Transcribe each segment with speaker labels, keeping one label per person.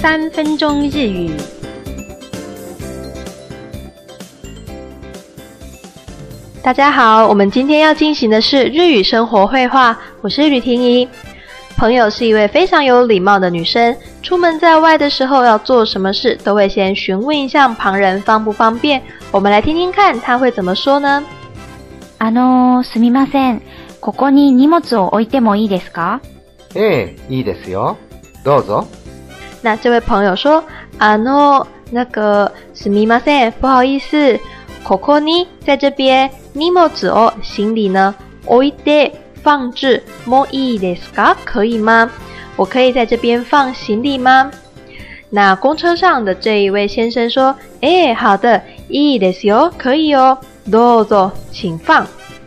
Speaker 1: 三分钟日语。大家好，我们今天要进行的是日语生活会话。我是吕婷怡，朋友是一位非常有礼貌的女生。出门在外的时候，要做什么事都会先询问一下旁人方不方便。我们来听听看她会怎么说呢？
Speaker 2: あのすみません、ここに荷物を置いてもいいですか？
Speaker 3: ええ、いいですよ。どうぞ。
Speaker 1: 那这位朋友说，あの那个すみません，不好意思，ここに在这边、荷包子哦，行李呢、置いて放置、もう一レスカ可以吗？我可以在这边放行李吗？那公车上的这一位先生说，え、好的、一レスよ、可以哦、どうぞ，请放。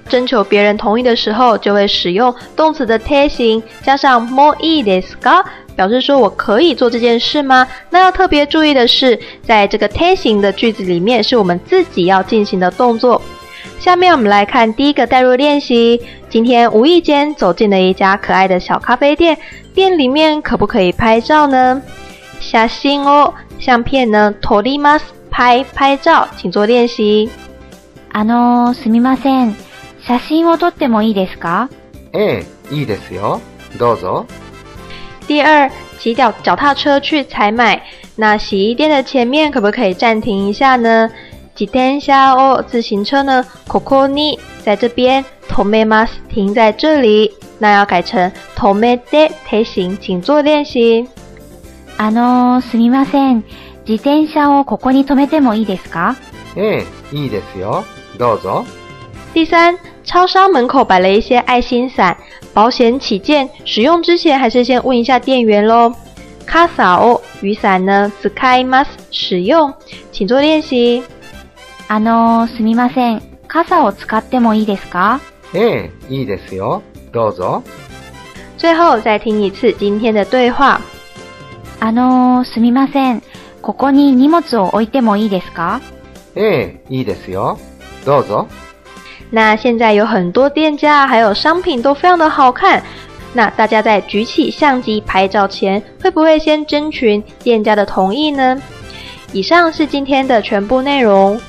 Speaker 1: 征求别人同意的时候，就会使用动词的贴形加上もう一レスカ。表示说我可以做这件事吗？那要特别注意的是，在这个 T 型的句子里面，是我们自己要进行的动作。下面我们来看第一个代入练习。今天无意间走进了一家可爱的小咖啡店，店里面可不可以拍照呢？写信哦，相片呢取ります。拍拍照，请做练习。
Speaker 2: あのすみません、写信を撮ってもいいですか？
Speaker 3: え、いいですよ。どうぞ。
Speaker 1: 第二，骑脚脚踏车去采买，那洗衣店的前面可不可以暂停一下呢？自転車を自転車呢？ここに、在这边，止めます。停在这里，那要改成止めで停行，请做练习。
Speaker 2: あのすみません、自転車をここに止めてもいいですか？
Speaker 3: え、いいですよ。どうぞ。
Speaker 1: 第三。超商门口摆了一些爱心伞，保险起见，使用之前还是先问一下店员喽。傘を雨傘呢？使います。使用。几做练习。
Speaker 2: あのすみません、傘を使ってもいいですか？
Speaker 3: え、え、いいですよ。どうぞ。
Speaker 1: 最後、再听一次今天的对话。
Speaker 2: あのすみません、ここに荷物を置いてもいいですか？
Speaker 3: ええ、いいですよ。どうぞ。
Speaker 1: 那现在有很多店家，还有商品都非常的好看。那大家在举起相机拍照前，会不会先征询店家的同意呢？以上是今天的全部内容。